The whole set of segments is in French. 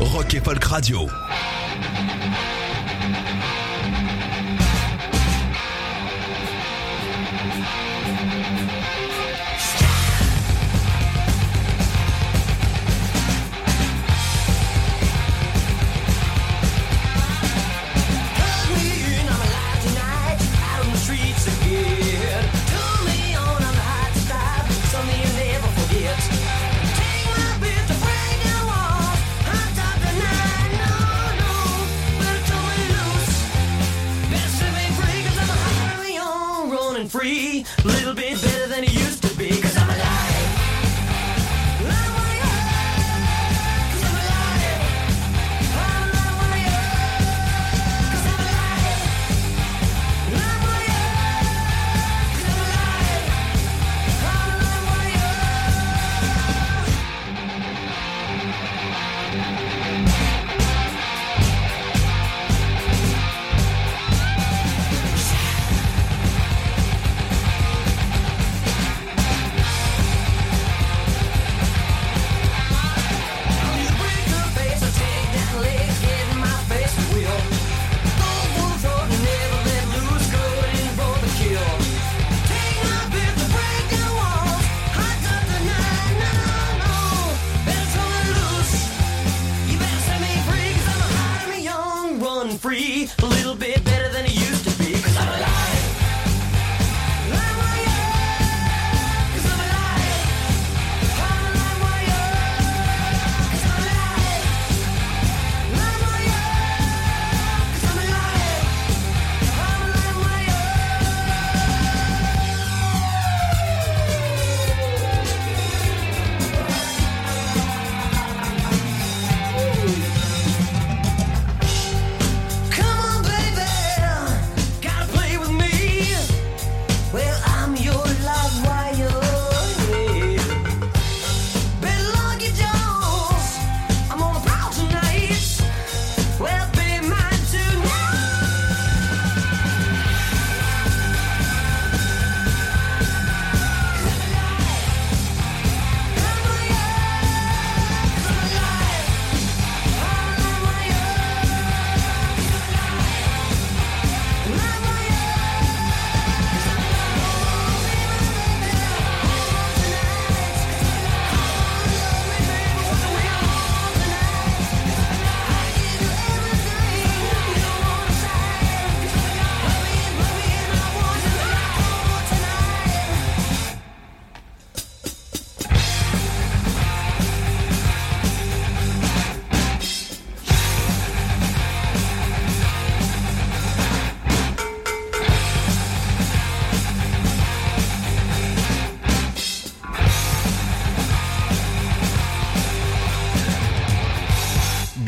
Rock et Folk Radio.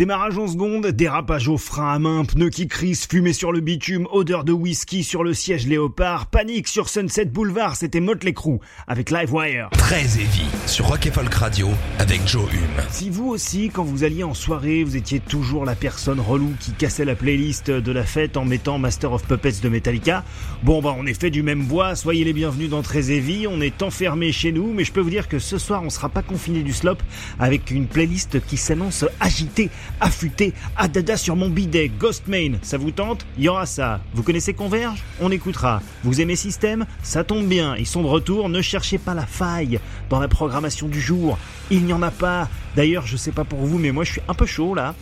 Démarrage en seconde, dérapage au frein à main, pneus qui crissent, fumée sur le bitume, odeur de whisky sur le siège léopard, panique sur Sunset Boulevard, c'était Motley Crue avec Livewire. Très heavy sur Rock Folk Radio avec Joe Hume. Si vous aussi, quand vous alliez en soirée, vous étiez toujours la personne relou qui cassait la playlist de la fête en mettant Master of Puppets de Metallica, bon bah on est fait du même bois, soyez les bienvenus dans Très heavy, on est enfermé chez nous, mais je peux vous dire que ce soir on sera pas confiné du slop avec une playlist qui s'annonce agitée affûté, à dada sur mon bidet, Ghostmain, ça vous tente Il y aura ça. Vous connaissez Converge On écoutera. Vous aimez Système Ça tombe bien, ils sont de retour, ne cherchez pas la faille dans la programmation du jour. Il n'y en a pas. D'ailleurs, je sais pas pour vous, mais moi je suis un peu chaud là.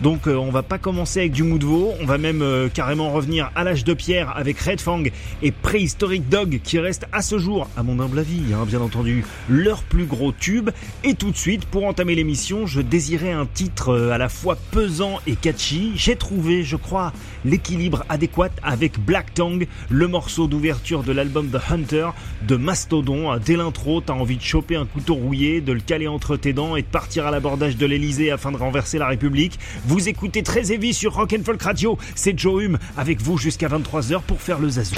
Donc euh, on va pas commencer avec du mou on va même euh, carrément revenir à l'âge de pierre avec Red Fang et Prehistoric Dog qui reste à ce jour, à mon humble avis, hein, bien entendu, leur plus gros tube. Et tout de suite, pour entamer l'émission, je désirais un titre euh, à la fois pesant et catchy. J'ai trouvé, je crois, l'équilibre adéquat avec Black Tongue, le morceau d'ouverture de l'album The Hunter de Mastodon. Dès l'intro, t'as envie de choper un couteau rouillé, de le caler entre tes dents et de partir à l'abordage de l'Elysée afin de renverser la République. Vous écoutez très heavy sur Rock Folk Radio. C'est Joe Hume avec vous jusqu'à 23h pour faire le zazou.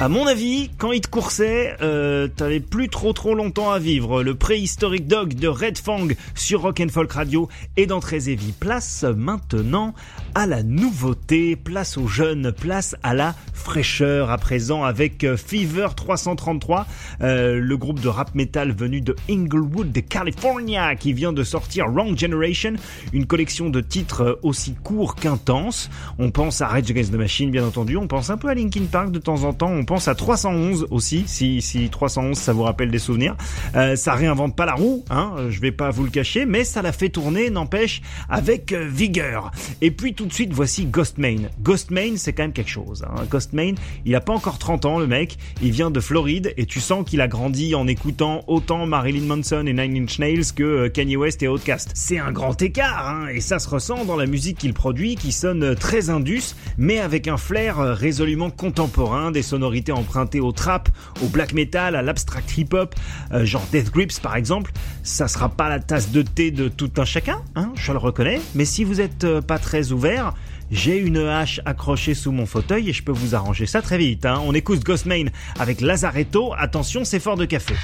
À mon avis, quand il te coursait, euh, t'avais plus trop trop longtemps à vivre. Le préhistorique dog de Red Fang sur Rock and Folk Radio est dans Très Vie. Place maintenant à la nouveauté, place aux jeunes, place à la fraîcheur à présent avec euh, Fever 333, euh, le groupe de rap metal venu de Inglewood, de California, qui vient de sortir Wrong Generation, une collection de titres aussi courts qu'intenses. On pense à Rage Against the Machine, bien entendu, on pense un peu à Linkin Park de temps en temps, on pense à 311 aussi, si, si 311 ça vous rappelle des souvenirs. Euh, ça réinvente pas la roue, hein, je vais pas vous le cacher, mais ça l'a fait tourner, n'empêche, avec euh, vigueur. Et puis tout de suite, voici Ghostmain. Ghostmain, c'est quand même quelque chose. Hein. Ghostmain, il a pas encore 30 ans, le mec, il vient de Floride, et tu sens qu'il a grandi en écoutant autant Marilyn Manson et Nine Inch Nails que euh, Kanye West et Outkast. C'est un grand écart, hein, et ça se ressent dans la musique qu'il produit, qui sonne très indus, mais avec un flair résolument contemporain, des sonorités emprunté au au black metal, à l'abstract hip-hop, euh, genre Death Grips par exemple, ça sera pas la tasse de thé de tout un chacun, hein, je le reconnais, mais si vous êtes euh, pas très ouvert, j'ai une hache accrochée sous mon fauteuil et je peux vous arranger ça très vite. Hein. On écoute Ghostmain avec Lazaretto, attention c'est fort de café.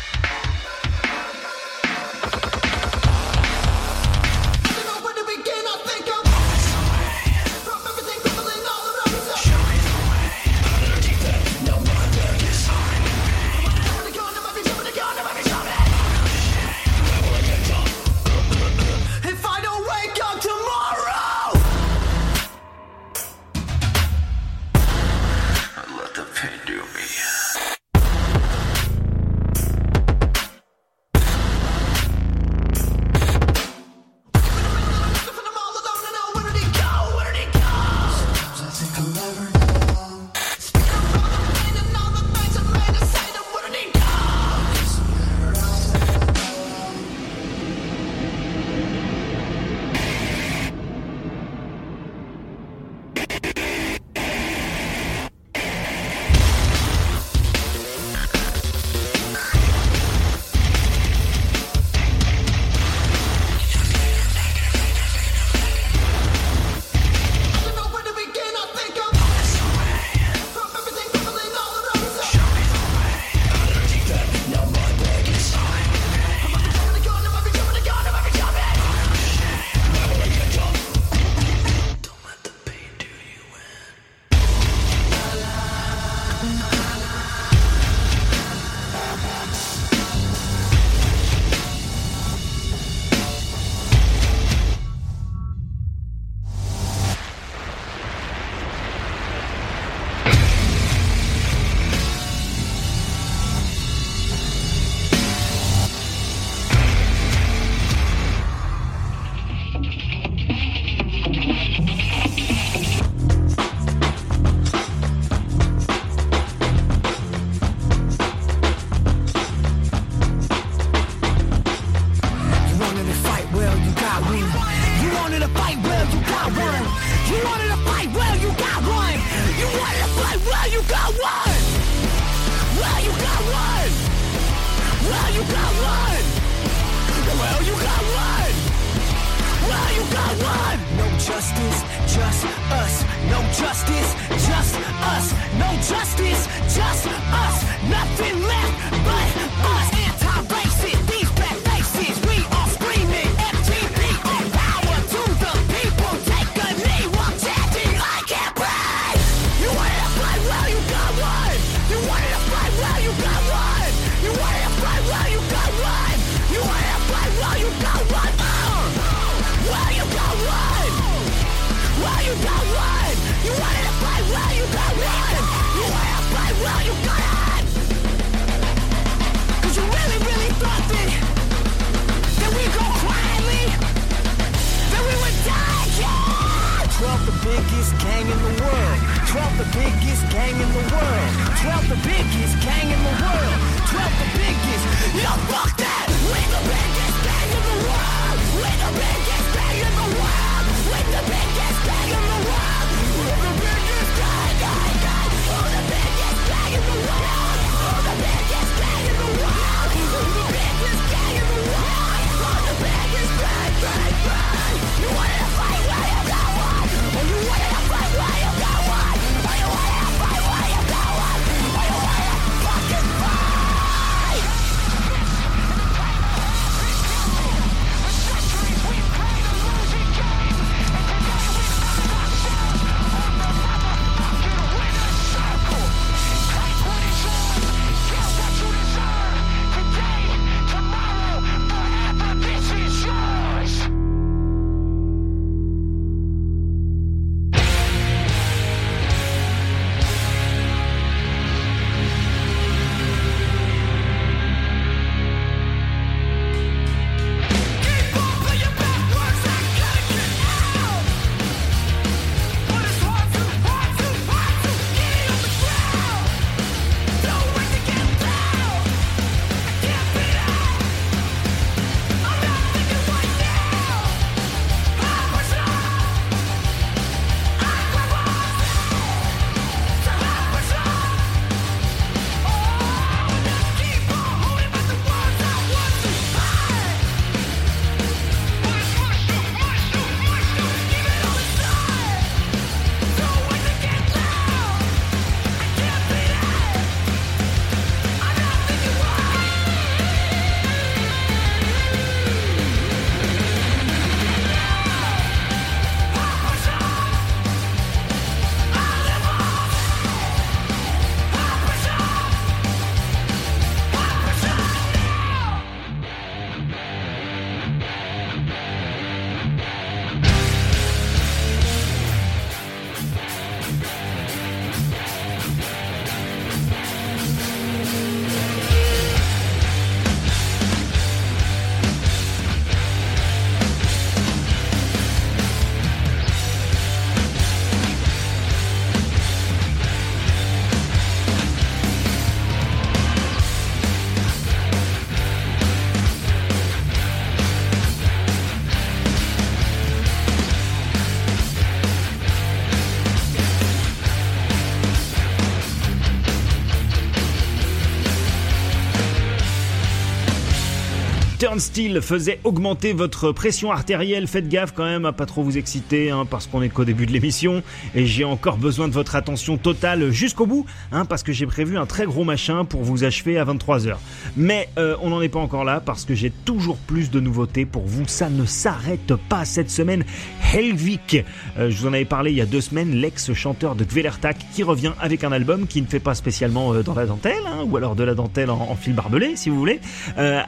Turnstile faisait augmenter votre pression artérielle. Faites gaffe quand même à pas trop vous exciter, hein, parce qu'on est qu'au début de l'émission et j'ai encore besoin de votre attention totale jusqu'au bout, hein, parce que j'ai prévu un très gros machin pour vous achever à 23h. Mais euh, on n'en est pas encore là parce que j'ai toujours plus de nouveautés pour vous. Ça ne s'arrête pas cette semaine. Helvik, euh, je vous en avais parlé il y a deux semaines, l'ex-chanteur de Gvelertak qui revient avec un album qui ne fait pas spécialement euh, dans la dentelle, hein, ou alors de la dentelle en, en fil barbelé si vous voulez.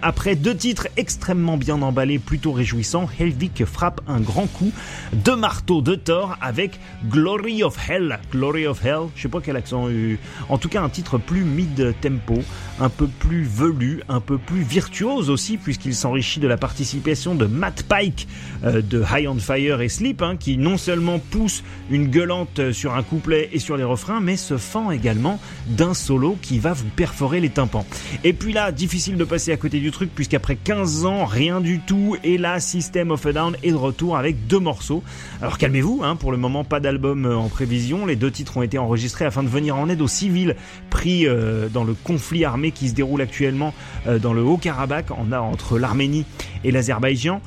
après deux titres extrêmement bien emballés, plutôt réjouissants, Helvik frappe un grand coup de marteau de Thor avec Glory of Hell. Glory of Hell, je sais pas quel accent eu. En tout cas, un titre plus mid-tempo, un peu plus velu, un peu plus virtuose aussi, puisqu'il s'enrichit de la participation de Matt Pike euh, de High on Fire et Sleep, hein, qui non seulement pousse une gueulante sur un couplet et sur les refrains, mais se fend également d'un solo qui va vous perforer les tympans. Et puis là, difficile de passer à côté du truc, puisqu'après 15 ans, rien du tout, et là, System of a Down est de retour avec deux morceaux. Alors calmez-vous, hein, pour le moment, pas d'album euh, en prévision. Les deux titres ont été enregistrés afin de venir en aide aux civils pris euh, dans le conflit armé qui se déroule actuellement euh, dans le Haut-Karabakh entre l'Arménie et l'Azerbaïdjan.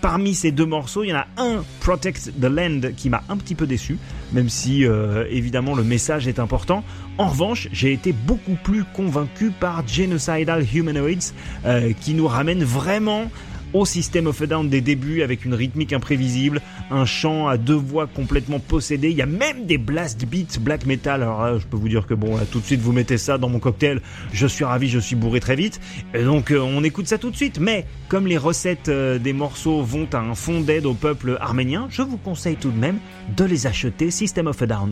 parmi ces deux morceaux, il y en a un, Protect the Land, qui m'a un petit peu déçu, même si évidemment le message est important. En revanche, j'ai été beaucoup plus convaincu par Genocidal Humanoids, qui nous ramène vraiment au système of a Down des débuts avec une rythmique imprévisible, un chant à deux voix complètement possédé. Il y a même des blast beats black metal. Alors je peux vous dire que bon, tout de suite vous mettez ça dans mon cocktail. Je suis ravi, je suis bourré très vite. Donc euh, on écoute ça tout de suite. Mais comme les recettes euh, des morceaux vont à un fond d'aide au peuple arménien, je vous conseille tout de même de les acheter System of a Down.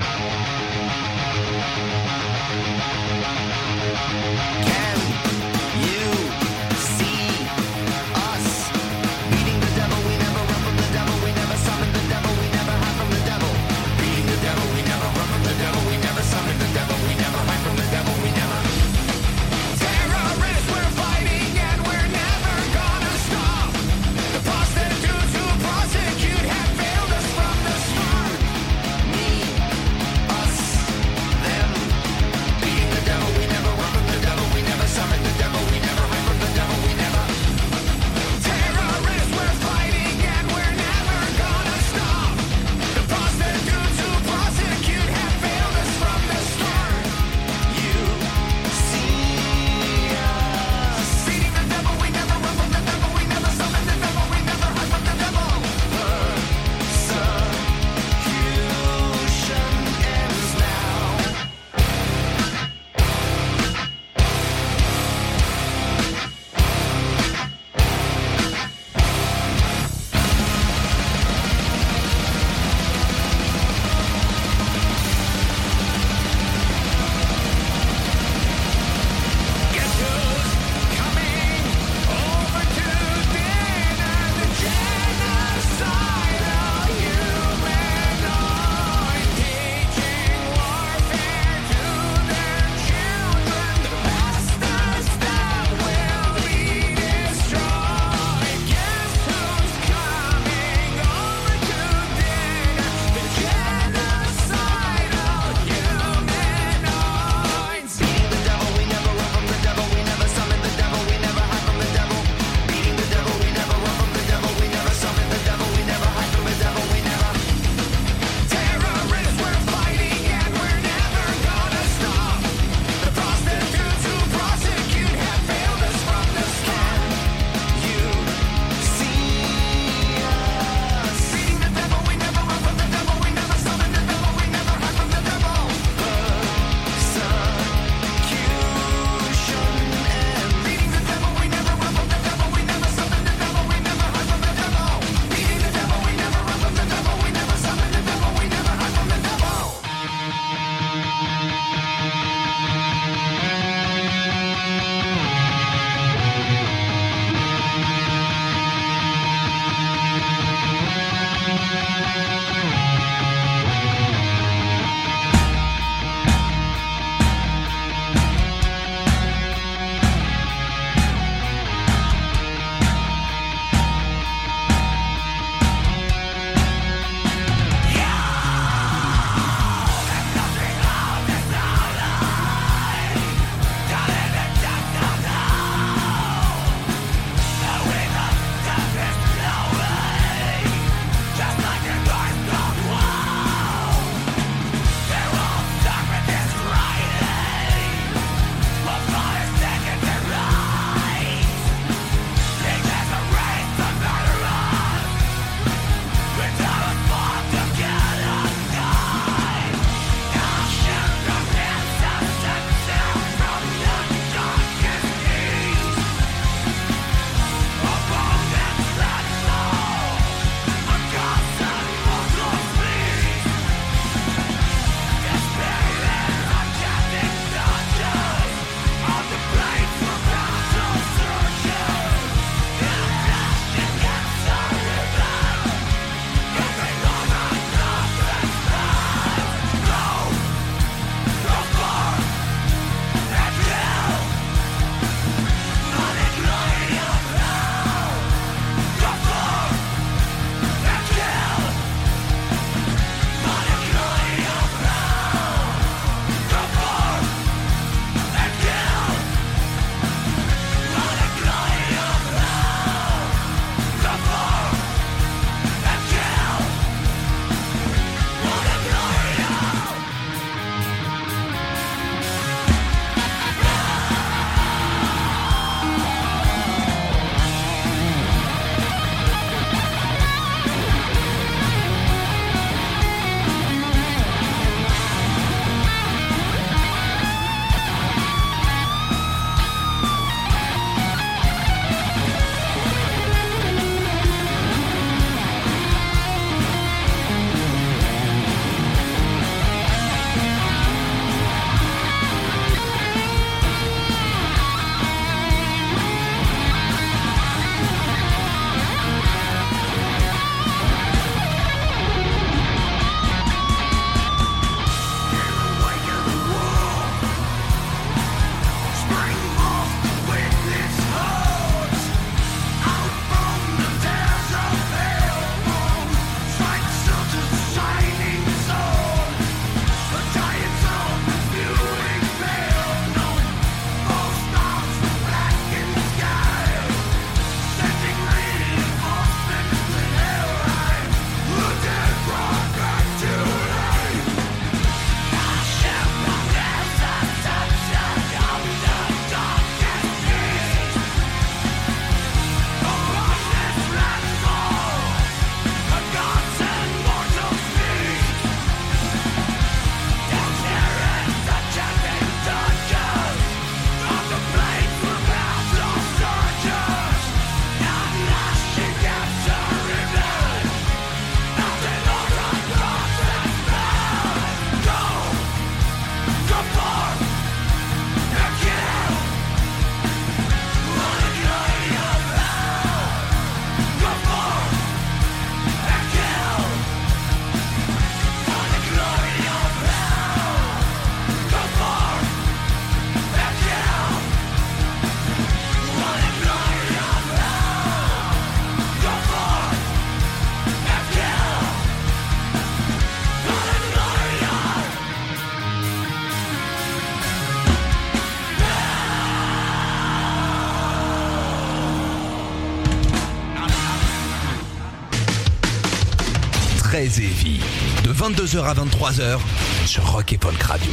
22h à 23h sur Rock et Radio.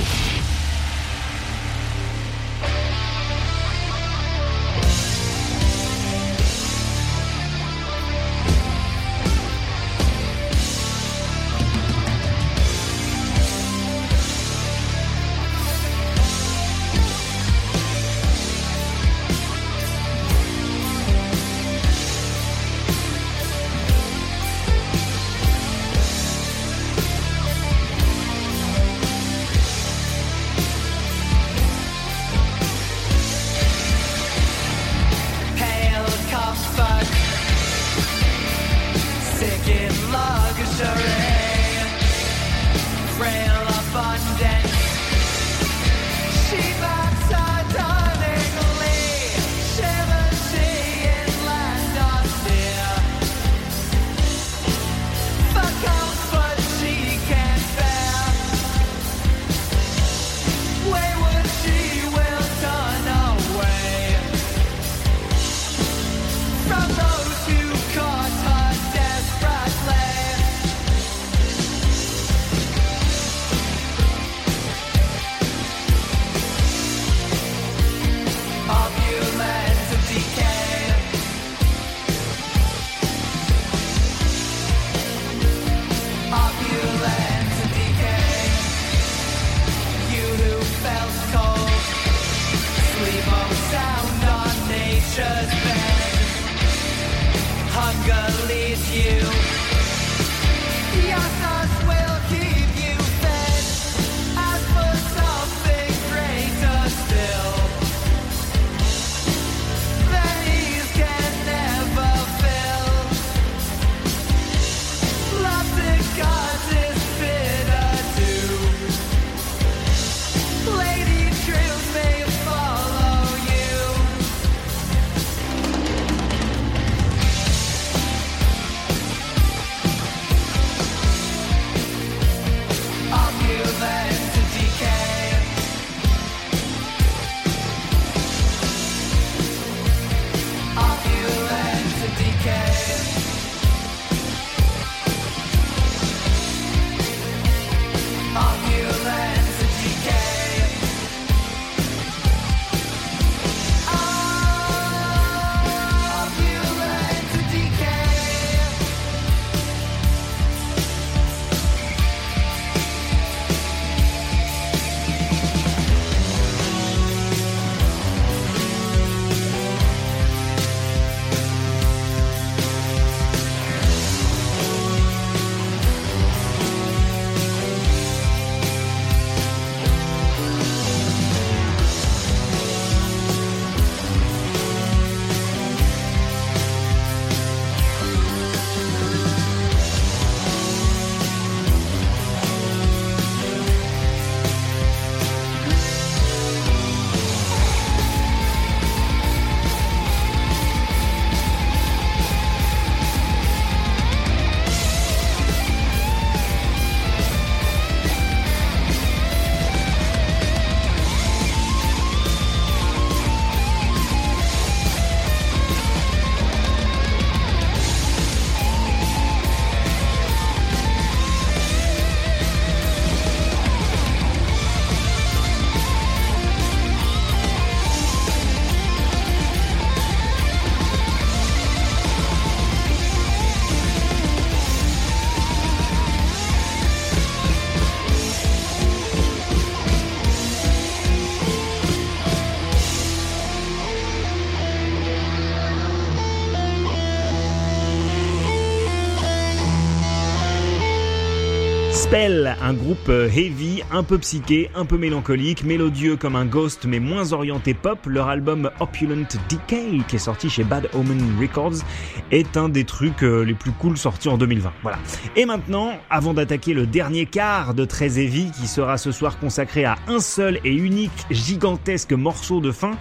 Un groupe euh, heavy, un peu psyché, un peu mélancolique, mélodieux comme un ghost mais moins orienté pop. Leur album Opulent Decay, qui est sorti chez Bad Omen Records, est un des trucs euh, les plus cool sortis en 2020. Voilà. Et maintenant, avant d'attaquer le dernier quart de Très Heavy, qui sera ce soir consacré à un seul et unique gigantesque morceau de fin,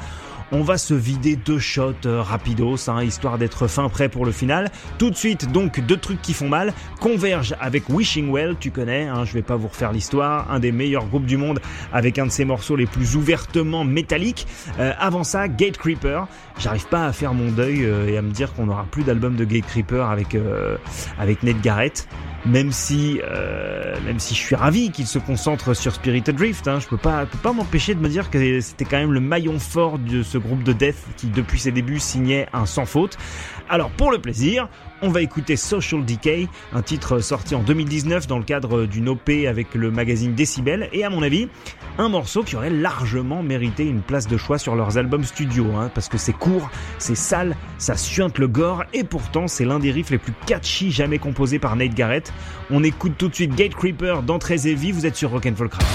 On va se vider deux shots euh, rapidos, hein, histoire d'être fin prêt pour le final. Tout de suite, donc, deux trucs qui font mal. Converge avec Wishing Well, tu connais, hein, je vais pas vous refaire l'histoire, un des meilleurs groupes du monde avec un de ses morceaux les plus ouvertement métalliques. Euh, avant ça, Gate Creeper. J'arrive pas à faire mon deuil euh, et à me dire qu'on n'aura plus d'album de Gate Creeper avec, avec Ned Garrett même si, euh, même si je suis ravi qu'il se concentre sur Spirited Drift, hein, je peux pas, peux pas m'empêcher de me dire que c'était quand même le maillon fort de ce groupe de death qui, depuis ses débuts, signait un sans faute. Alors, pour le plaisir, on va écouter Social Decay, un titre sorti en 2019 dans le cadre d'une OP avec le magazine Decibel, et à mon avis, un morceau qui aurait largement mérité une place de choix sur leurs albums studio, hein, parce que c'est court, c'est sale, ça suinte le gore, et pourtant c'est l'un des riffs les plus catchy jamais composés par Nate Garrett. On écoute tout de suite Gate Creeper dans Très Heavy, vous êtes sur Rock'n'Folk Radio.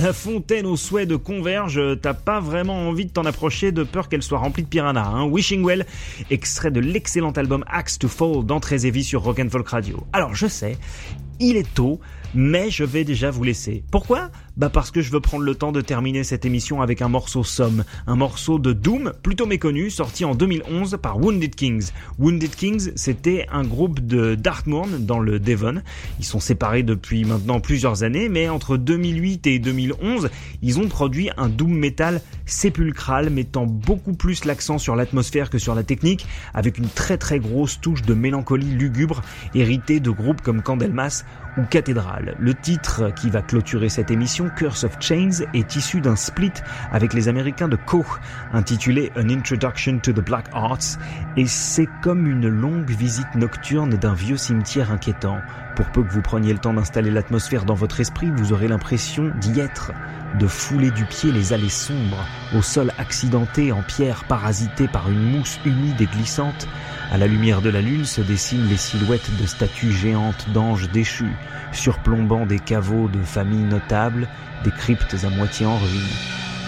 La fontaine aux souhaits de Converge, t'as pas vraiment envie de t'en approcher de peur qu'elle soit remplie de piranhas, hein Wishing Well, extrait de l'excellent album Axe to Fall d'Entrée sur Rock Folk Radio. Alors je sais, il est tôt, mais je vais déjà vous laisser. Pourquoi? Bah parce que je veux prendre le temps de terminer cette émission avec un morceau somme, un morceau de Doom plutôt méconnu, sorti en 2011 par Wounded Kings. Wounded Kings, c'était un groupe de Dartmoor dans le Devon. Ils sont séparés depuis maintenant plusieurs années, mais entre 2008 et 2011, ils ont produit un doom metal sépulcral mettant beaucoup plus l'accent sur l'atmosphère que sur la technique, avec une très très grosse touche de mélancolie lugubre héritée de groupes comme Candlemas ou Cathédrale. Le titre qui va clôturer cette émission, Curse of Chains, est issu d'un split avec les Américains de Koch, intitulé An Introduction to the Black Arts, et c'est comme une longue visite nocturne d'un vieux cimetière inquiétant. Pour peu que vous preniez le temps d'installer l'atmosphère dans votre esprit, vous aurez l'impression d'y être, de fouler du pied les allées sombres, au sol accidenté en pierre parasité par une mousse humide et glissante, à la lumière de la lune se dessinent les silhouettes de statues géantes d'anges déchus, surplombant des caveaux de familles notables, des cryptes à moitié en ruine.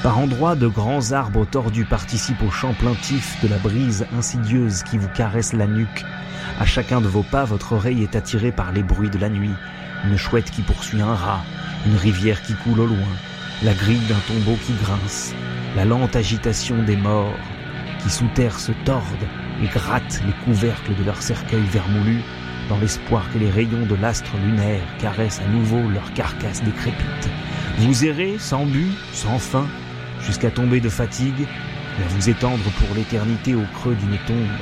Par endroits, de grands arbres tordus participent au chant plaintif de la brise insidieuse qui vous caresse la nuque. À chacun de vos pas, votre oreille est attirée par les bruits de la nuit. Une chouette qui poursuit un rat, une rivière qui coule au loin, la grille d'un tombeau qui grince, la lente agitation des morts qui sous terre se tordent et grattent les couvercles de leur cercueil vermoulu dans l'espoir que les rayons de l'astre lunaire caressent à nouveau leur carcasse décrépite. Vous errez sans but, sans fin, jusqu'à tomber de fatigue et à vous étendre pour l'éternité au creux d'une tombe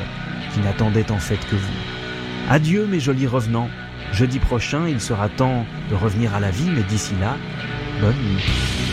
qui n'attendait en fait que vous. Adieu mes jolis revenants. Jeudi prochain, il sera temps de revenir à la vie, mais d'ici là, bonne nuit.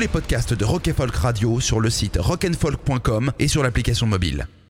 Les podcasts de Rock Folk Radio sur le site rockandfolk.com et sur l'application mobile.